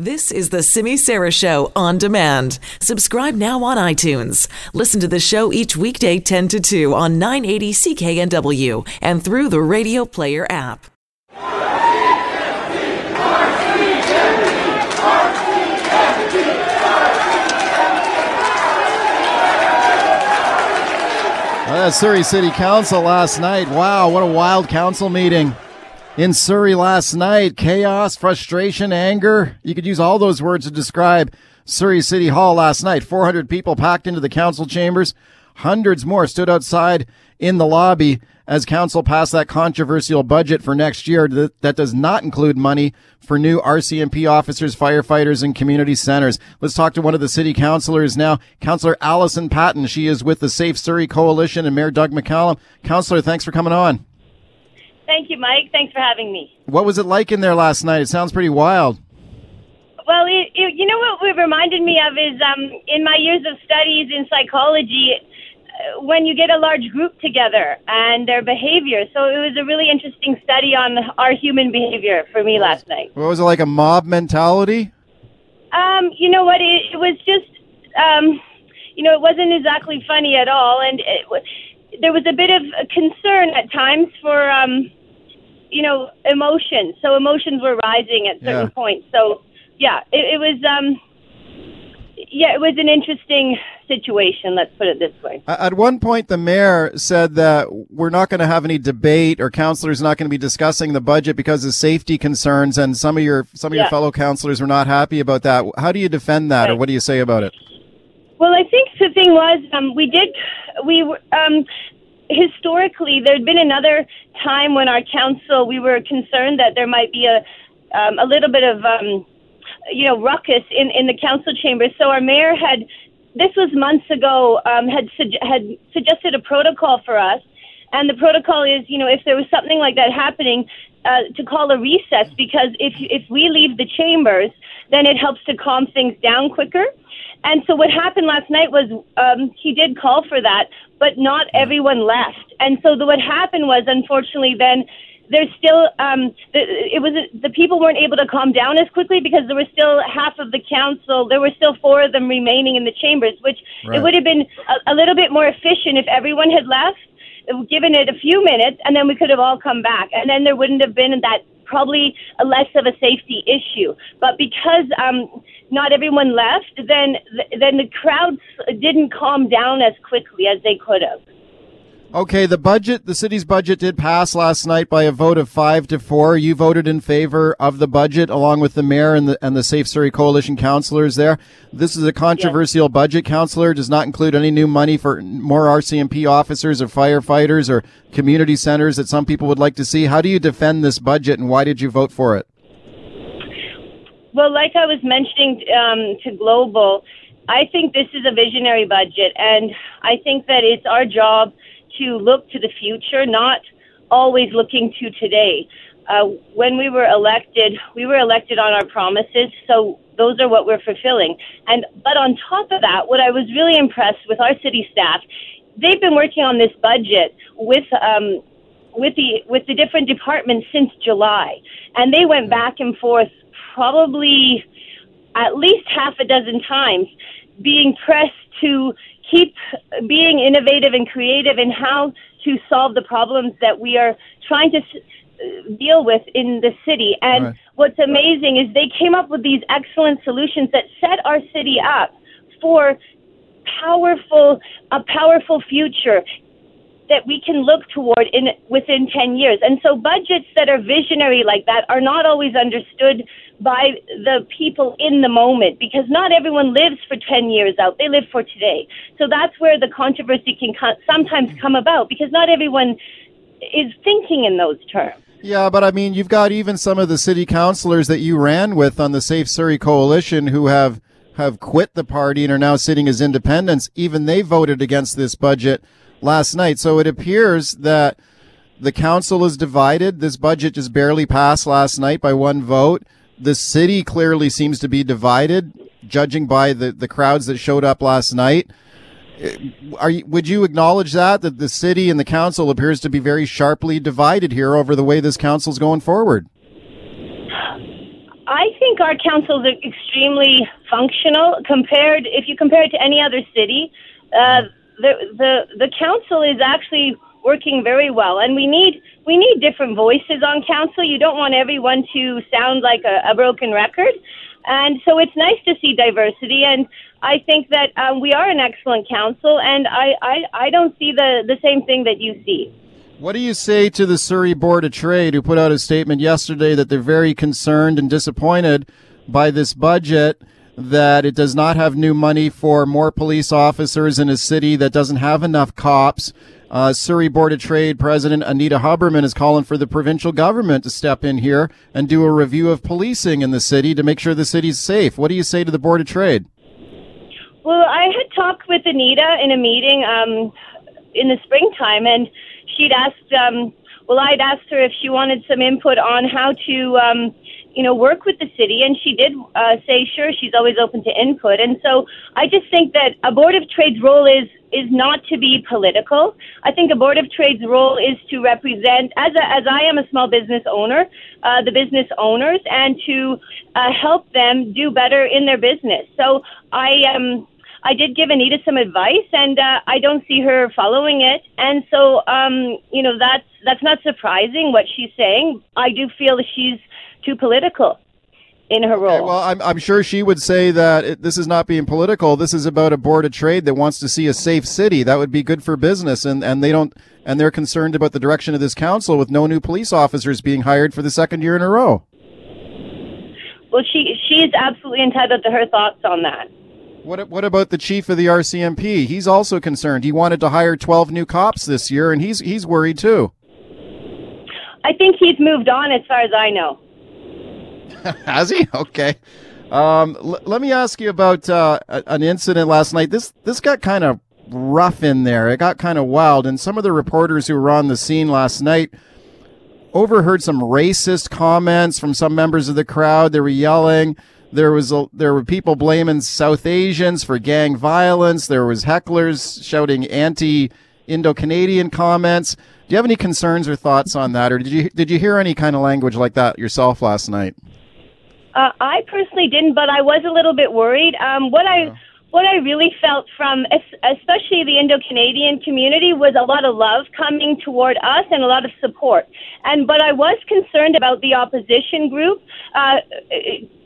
This is the Simi Sara Show on demand. Subscribe now on iTunes. Listen to the show each weekday 10 to 2 on 980 CKNW and through the Radio Player app. Uh, Surrey City Council last night. Wow, what a wild council meeting in Surrey last night. Chaos, frustration, anger. You could use all those words to describe Surrey City Hall last night. 400 people packed into the council chambers. Hundreds more stood outside in the lobby as council passed that controversial budget for next year that, that does not include money for new RCMP officers, firefighters, and community centers. Let's talk to one of the city councilors now, Councillor Allison Patton. She is with the Safe Surrey Coalition and Mayor Doug McCallum. Councillor, thanks for coming on. Thank you, Mike. Thanks for having me. What was it like in there last night? It sounds pretty wild. Well, it, it, you know what it reminded me of is um, in my years of studies in psychology, uh, when you get a large group together and their behavior. So it was a really interesting study on our human behavior for me last night. What was it like a mob mentality? Um, you know what? It, it was just, um, you know, it wasn't exactly funny at all, and it, there was a bit of concern at times for. Um, you know, emotions. So emotions were rising at certain Yeah. points. So yeah, it, it was um yeah, it was an interesting situation, let's put it this way. At one point, the mayor said that we're not going to have any debate, or councillors not going to be discussing the budget because of safety concerns, and some of your some of your fellow councillors were not happy about that. How do you defend that, or what do you say about it? Well, I think the thing was, um, we did, we um, historically, there'd been another time when our council, we were concerned that there might be a, um, a little bit of, um, you know, ruckus in, in the council chambers. So our mayor had, this was months ago, um, had, sug- had suggested a protocol for us. And the protocol is, you know, if there was something like that happening, uh, to call a recess because if if we leave the chambers, then it helps to calm things down quicker. And so what happened last night was um, he did call for that, but not everyone left. And so the, what happened was, unfortunately, then there's still um, the, it was the people weren't able to calm down as quickly because there was still half of the council. There were still four of them remaining in the chambers, which Right. it would have been a, a little bit more efficient if everyone had left given it a few minutes, and then we could have all come back, and then there wouldn't have been that probably less of a safety issue. But because um, not everyone left, then then the crowds didn't calm down as quickly as they could have. Okay, the budget, the city's budget did pass last night by a vote of five to four. You voted in favor of the budget along with the mayor and the, and the Safe Surrey Coalition councillors there. This is a controversial budget, councillor. Does not include any new money for more RCMP officers or firefighters or community centers that some people would like to see. How do you defend this budget and why did you vote for it? Well, like I was mentioning um, to Global, I think this is a visionary budget, and I think that it's our job to look to the future, not always looking to today. Uh, when we were elected, we were elected on our promises, so those are what we're fulfilling. And but on top of that, what I was really impressed with our city staff, they've been working on this budget with um, with the with the different departments since July, and they went back and forth probably at least half a dozen times, being pressed to keep being innovative and creative in how to solve the problems that we are trying to s- uh, deal with in the city. And Right. what's amazing is they came up with these excellent solutions that set our city up for powerful a powerful future that we can look toward in within 10 years. And so budgets that are visionary like that are not always understood by the people in the moment because not everyone lives for 10 years out. They live for today. So that's where the controversy can co- sometimes come about because not everyone is thinking in those terms. Yeah, but I mean, you've got even some of the city councilors that you ran with on the Safe Surrey Coalition who have have quit the party and are now sitting as independents. Even they voted against this budget last night. So it appears that the council is divided. This budget just barely passed last night by one vote. The city clearly seems to be divided, judging by the, the crowds that showed up last night. Are you, would you acknowledge that that the city and the council appears to be very sharply divided here over the way this council's going forward? I think our councils are extremely functional compared. If you compare it to any other city, uh, the the the council is actually working very well, and we need we need different voices on council. You don't want everyone to sound like a, a broken record, and so it's nice to see diversity. And I think that um, we are an excellent council, and I, I I don't see the the same thing that you see. What do you say to the Surrey Board of Trade, who put out a statement yesterday that they're very concerned and disappointed by this budget? That it does not have new money for more police officers in a city that doesn't have enough cops. Uh, Surrey Board of Trade President Anita Huberman is calling for the provincial government to step in here and do a review of policing in the city to make sure the city's safe. What do you say to the Board of Trade? Well, I had talked with Anita in a meeting um, in the springtime, and she'd asked, um, well, I'd asked her if she wanted some input on how to, um, you know, work with the city, and she did uh, say, sure, she's always open to input. And so I just think that a board of trade's role is is not to be political. I think a board of trade's role is to represent, as a, as I am a small business owner, uh, the business owners, and to uh, help them do better in their business. So I um I did give Anita some advice, and uh, I don't see her following it. And so, um, you know, that's that's not surprising what she's saying. I do feel she's too political in her role. Okay, well, I'm, I'm sure she would say that it, this is not being political. This is about a board of trade that wants to see a safe city. That would be good for business, and, and they don't and they're concerned about the direction of this council with no new police officers being hired for the second year in a row. Well, she she is absolutely entitled to her thoughts on that. What what about the chief of the RCMP? He's also concerned. He wanted to hire 12 new cops this year, and he's he's worried too. I think he's moved on, as far as I know. Has he? Okay. Um, l- let me ask you about uh, an incident last night. This this got kind of rough in there. It got kind of wild, and some of the reporters who were on the scene last night overheard some racist comments from some members of the crowd. They were yelling. There was a, there were people blaming South Asians for gang violence. There was hecklers shouting anti Indo Canadian comments. Do you have any concerns or thoughts on that, or did you did you hear any kind of language like that yourself last night? Uh, I personally didn't, but I was a little bit worried. Um, what I what I really felt from, especially the Indo Canadian community, was a lot of love coming toward us and a lot of support. And but I was concerned about the opposition group uh,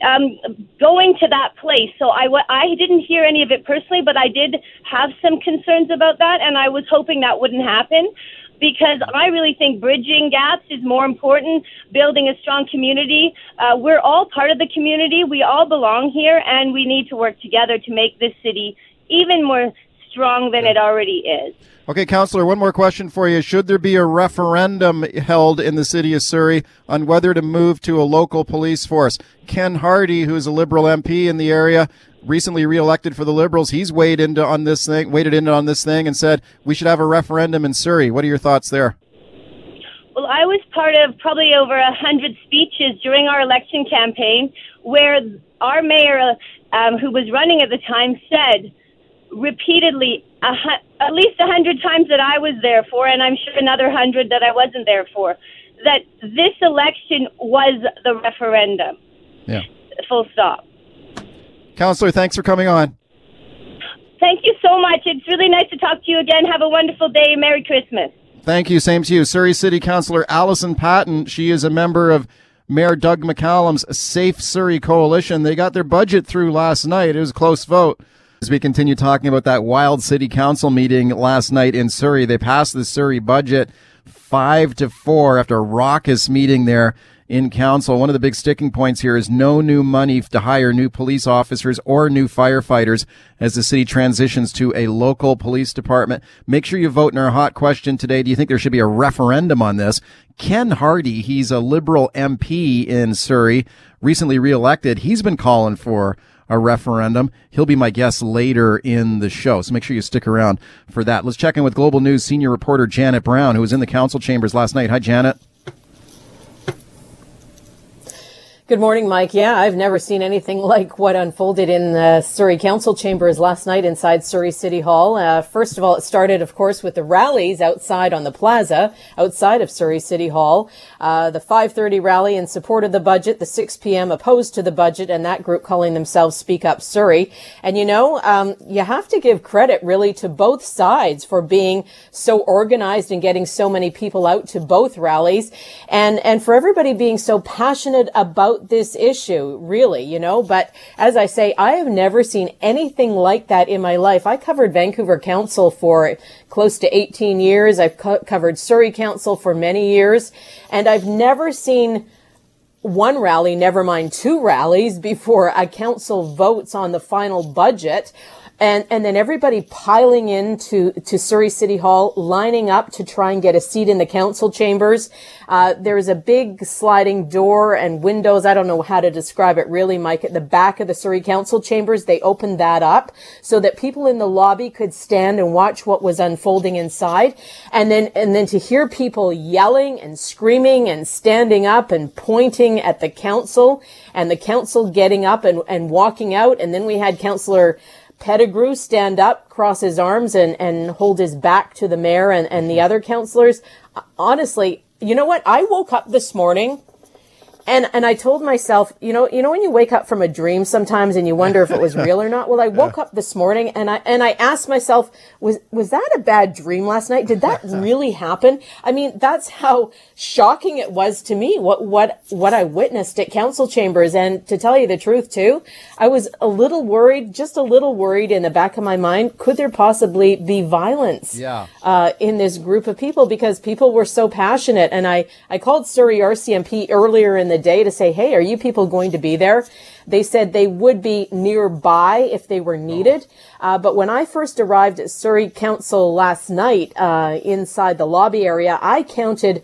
um, going to that place. So I I didn't hear any of it personally, but I did have some concerns about that, and I was hoping that wouldn't happen because I really think bridging gaps is more important, building a strong community. Uh, we're all part of the community. We all belong here, and we need to work together to make this city even more strong than it already is. Okay, Councillor, one more question for you. Should there be a referendum held in the city of Surrey on whether to move to a local police force? Ken Hardie, who is a Liberal MP in the area, recently reelected for the Liberals, he's weighed into on this thing, weighted in on this thing, and said we should have a referendum in Surrey. What are your thoughts there? Well, I was part of probably over a hundred speeches during our election campaign where our mayor, um, who was running at the time, said repeatedly, a, at least a hundred times that I was there for, and I'm sure another hundred that I wasn't there for, that this election was the referendum. Yeah. Full stop. Councillor, thanks for coming on. Thank you so much. It's really nice to talk to you again. Have a wonderful day. Merry Christmas. Thank you. Same to you. Surrey City Councillor Allison Patton. She is a member of Mayor Doug McCallum's Safe Surrey Coalition. They got their budget through last night. It was a close vote. As we continue talking about that wild city council meeting last night in Surrey, they passed the Surrey budget five to four after a raucous meeting there in council. One of the big sticking points here is no new money to hire new police officers or new firefighters as the city transitions to a local police department. Make sure you vote in our hot question today. Do you think there should be a referendum on this? Ken Hardie, he's a liberal MP in Surrey, recently reelected. He's been calling for a referendum. He'll be my guest later in the show, so make sure you stick around for that. Let's check in with Global News senior reporter Janet Brown, who was in the council chambers last night. Hi, Janet. Good morning, Mike. Yeah, I've never seen anything like what unfolded in the Surrey Council chambers last night inside Surrey City Hall. Uh, first of all, it started, of course, with the rallies outside on the plaza outside of Surrey City Hall. Uh, the 5:30 rally in support of the budget, the 6 p.m. opposed to the budget, and that group calling themselves Speak Up Surrey. And you know, um, you have to give credit really to both sides for being so organized and getting so many people out to both rallies, and and for everybody being so passionate about this issue, really, you know. But as I say, I have never seen anything like that in my life. I covered Vancouver Council for close to 18 years. I've co- covered Surrey Council for many years, and I've never seen one rally, never mind two rallies, before a council votes on the final budget and and then everybody piling into to Surrey City Hall, lining up to try and get a seat in the council chambers. Uh, there's a big sliding door and windows. I don't know how to describe it really, Mike. At the back of the Surrey Council chambers, they opened that up so that people in the lobby could stand and watch what was unfolding inside, and then and then to hear people yelling and screaming and standing up and pointing at the council, and the council getting up and and walking out, and then we had Councillor. Pettigrew stand up, cross his arms, and, and hold his back to the mayor and, and the other councillors. Honestly, you know what? I woke up this morning and and I told myself, you know, you know when you wake up from a dream sometimes and you wonder if it was real or not. Well, I woke up this morning and I and I asked myself, was was that a bad dream last night? Did that really happen? I mean, that's how shocking it was to me. What what what I witnessed at council chambers, and to tell you the truth too, I was a little worried, just a little worried in the back of my mind. Could there possibly be violence? Yeah. Uh, in this group of people because people were so passionate, and I I called Surrey RCMP earlier in the day to say, hey, are you people going to be there? They said they would be nearby if they were needed. Uh, but when I first arrived at Surrey Council last night uh, inside the lobby area, I counted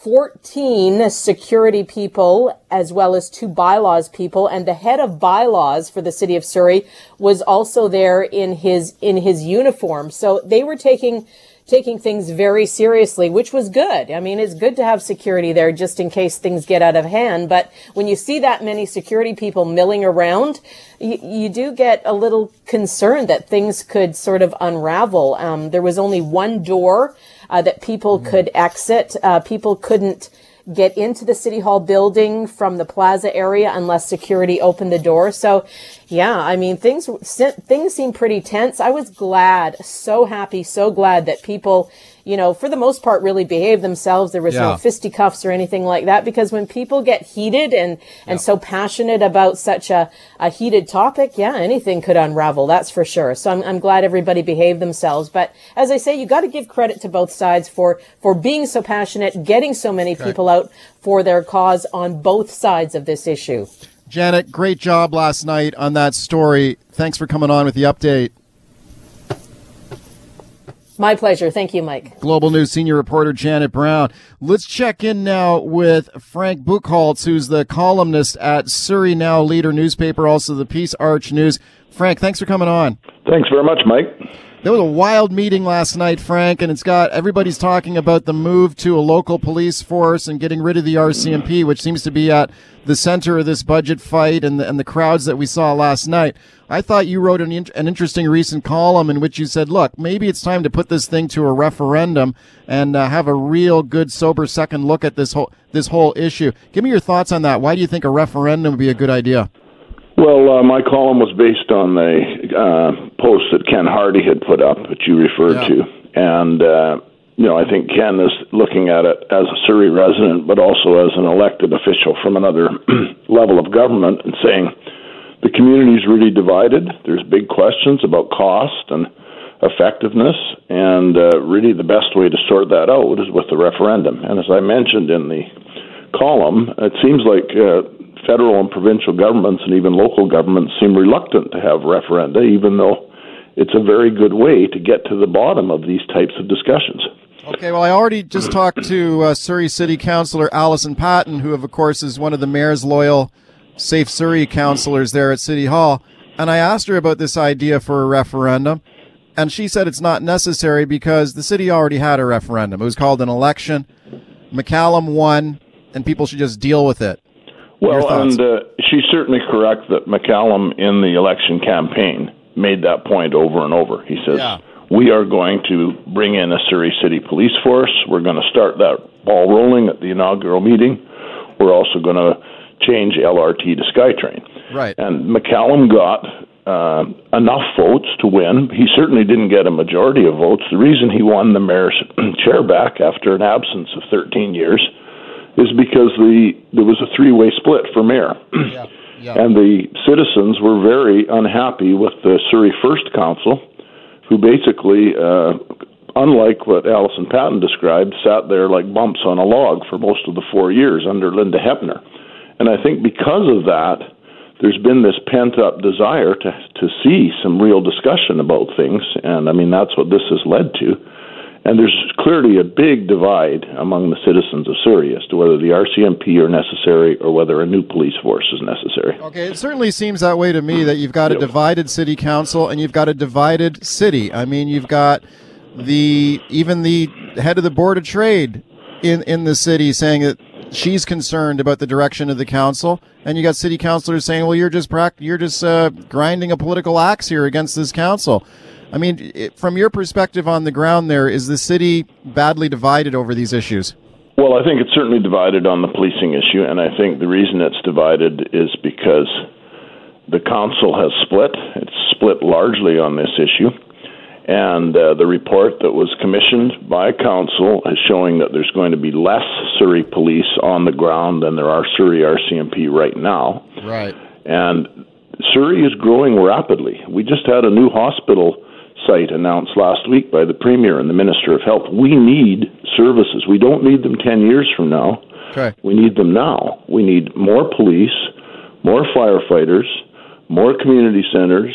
14 security people as well as two bylaws people and the head of bylaws for the city of Surrey was also there in his in his uniform so they were taking taking things very seriously, which was good. I mean, it's good to have security there just in case things get out of hand. But when you see that many security people milling around, you, you do get a little concerned that things could sort of unravel. Um, there was only one door uh, that people mm could exit. Uh, people couldn't get into the city hall building from the plaza area unless security opened the door. So, yeah, I mean, things things seem pretty tense. I was glad, so happy, so glad that people you know, for the most part, really behaved themselves. There was yeah. no fisticuffs or anything like that because when people get heated and, and yeah. so passionate about such a, a heated topic, yeah, anything could unravel. That's for sure. So I'm, I'm glad everybody behaved themselves. But as I say, you got to give credit to both sides for, for being so passionate, getting so many okay. people out for their cause on both sides of this issue. Janet, great job last night on that story. Thanks for coming on with the update. My pleasure. Thank you, Mike. Global News senior reporter Janet Brown. Let's check in now with Frank Bucholtz, who's the columnist at Surrey Now Leader newspaper, also the Peace Arch News. Frank, thanks for coming on. Thanks very much, Mike. There was a wild meeting last night, Frank, and it's got everybody's talking about the move to a local police force and getting rid of the RCMP, which seems to be at the center of this budget fight and the, and the crowds that we saw last night. I thought you wrote an, an interesting recent column in which you said, look, maybe it's time to put this thing to a referendum and uh, have a real good, sober second look at this whole this whole issue. Give me your thoughts on that. Why do you think a referendum would be a good idea? Well, uh, my column was based on the uh, post that Ken Hardie had put up, that you referred yeah. to, and uh, you know, I think Ken is looking at it as a Surrey resident, but also as an elected official from another level of government, and saying the community is really divided. There's big questions about cost and effectiveness, and uh, really the best way to sort that out is with the referendum. And as I mentioned in the column, it seems like. Uh, federal and provincial governments and even local governments seem reluctant to have referenda, even though it's a very good way to get to the bottom of these types of discussions. Okay, well, I already just talked to uh, Surrey City Councillor Allison Patton, who, of course, is one of the mayor's loyal Safe Surrey councillors there at City Hall, and I asked her about this idea for a referendum, and she said it's not necessary because the city already had a referendum. It was called an election. McCallum won, and people should just deal with it. Well, and uh, she's certainly correct that McCallum in the election campaign made that point over and over. He says, yeah. We are going to bring in a Surrey City police force. We're going to start that ball rolling at the inaugural meeting. We're also going to change LRT to SkyTrain. Right. And McCallum got uh, enough votes to win. He certainly didn't get a majority of votes. The reason he won the mayor's chair back after an absence of 13 years is because the there was a three-way split for mayor. Yeah, yeah. And the citizens were very unhappy with the Surrey First Council, who basically, uh, unlike what Allison Patton described, sat there like bumps on a log for most of the four years under Linda Hepner. And I think because of that, there's been this pent up desire to to see some real discussion about things, and I mean that's what this has led to. And there's clearly a big divide among the citizens of Surrey as to whether the RCMP are necessary or whether a new police force is necessary. Okay, it certainly seems that way to me that you've got a divided city council and you've got a divided city. I mean, you've got the even the head of the board of trade in in the city saying that she's concerned about the direction of the council, and you got city councilors saying, "Well, you're just you're just uh, grinding a political axe here against this council." I mean, it, from your perspective on the ground, there is the city badly divided over these issues. Well, I think it's certainly divided on the policing issue, and I think the reason it's divided is because the council has split. It's split largely on this issue. And uh, the report that was commissioned by council is showing that there's going to be less Surrey police on the ground than there are Surrey RCMP right now. Right. And Surrey is growing rapidly. We just had a new hospital site announced last week by the Premier and the Minister of Health. We need services. We don't need them 10 years from now. Okay. We need them now. We need more police, more firefighters, more community centers,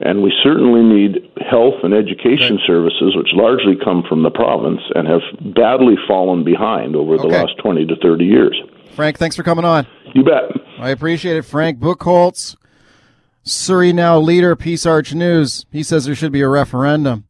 and we certainly need health and education okay. services, which largely come from the province and have badly fallen behind over the okay. last 20 to 30 years. Frank, thanks for coming on. You bet. I appreciate it. Frank Bucholtz, Surrey Now leader, Peace Arch News. He says there should be a referendum.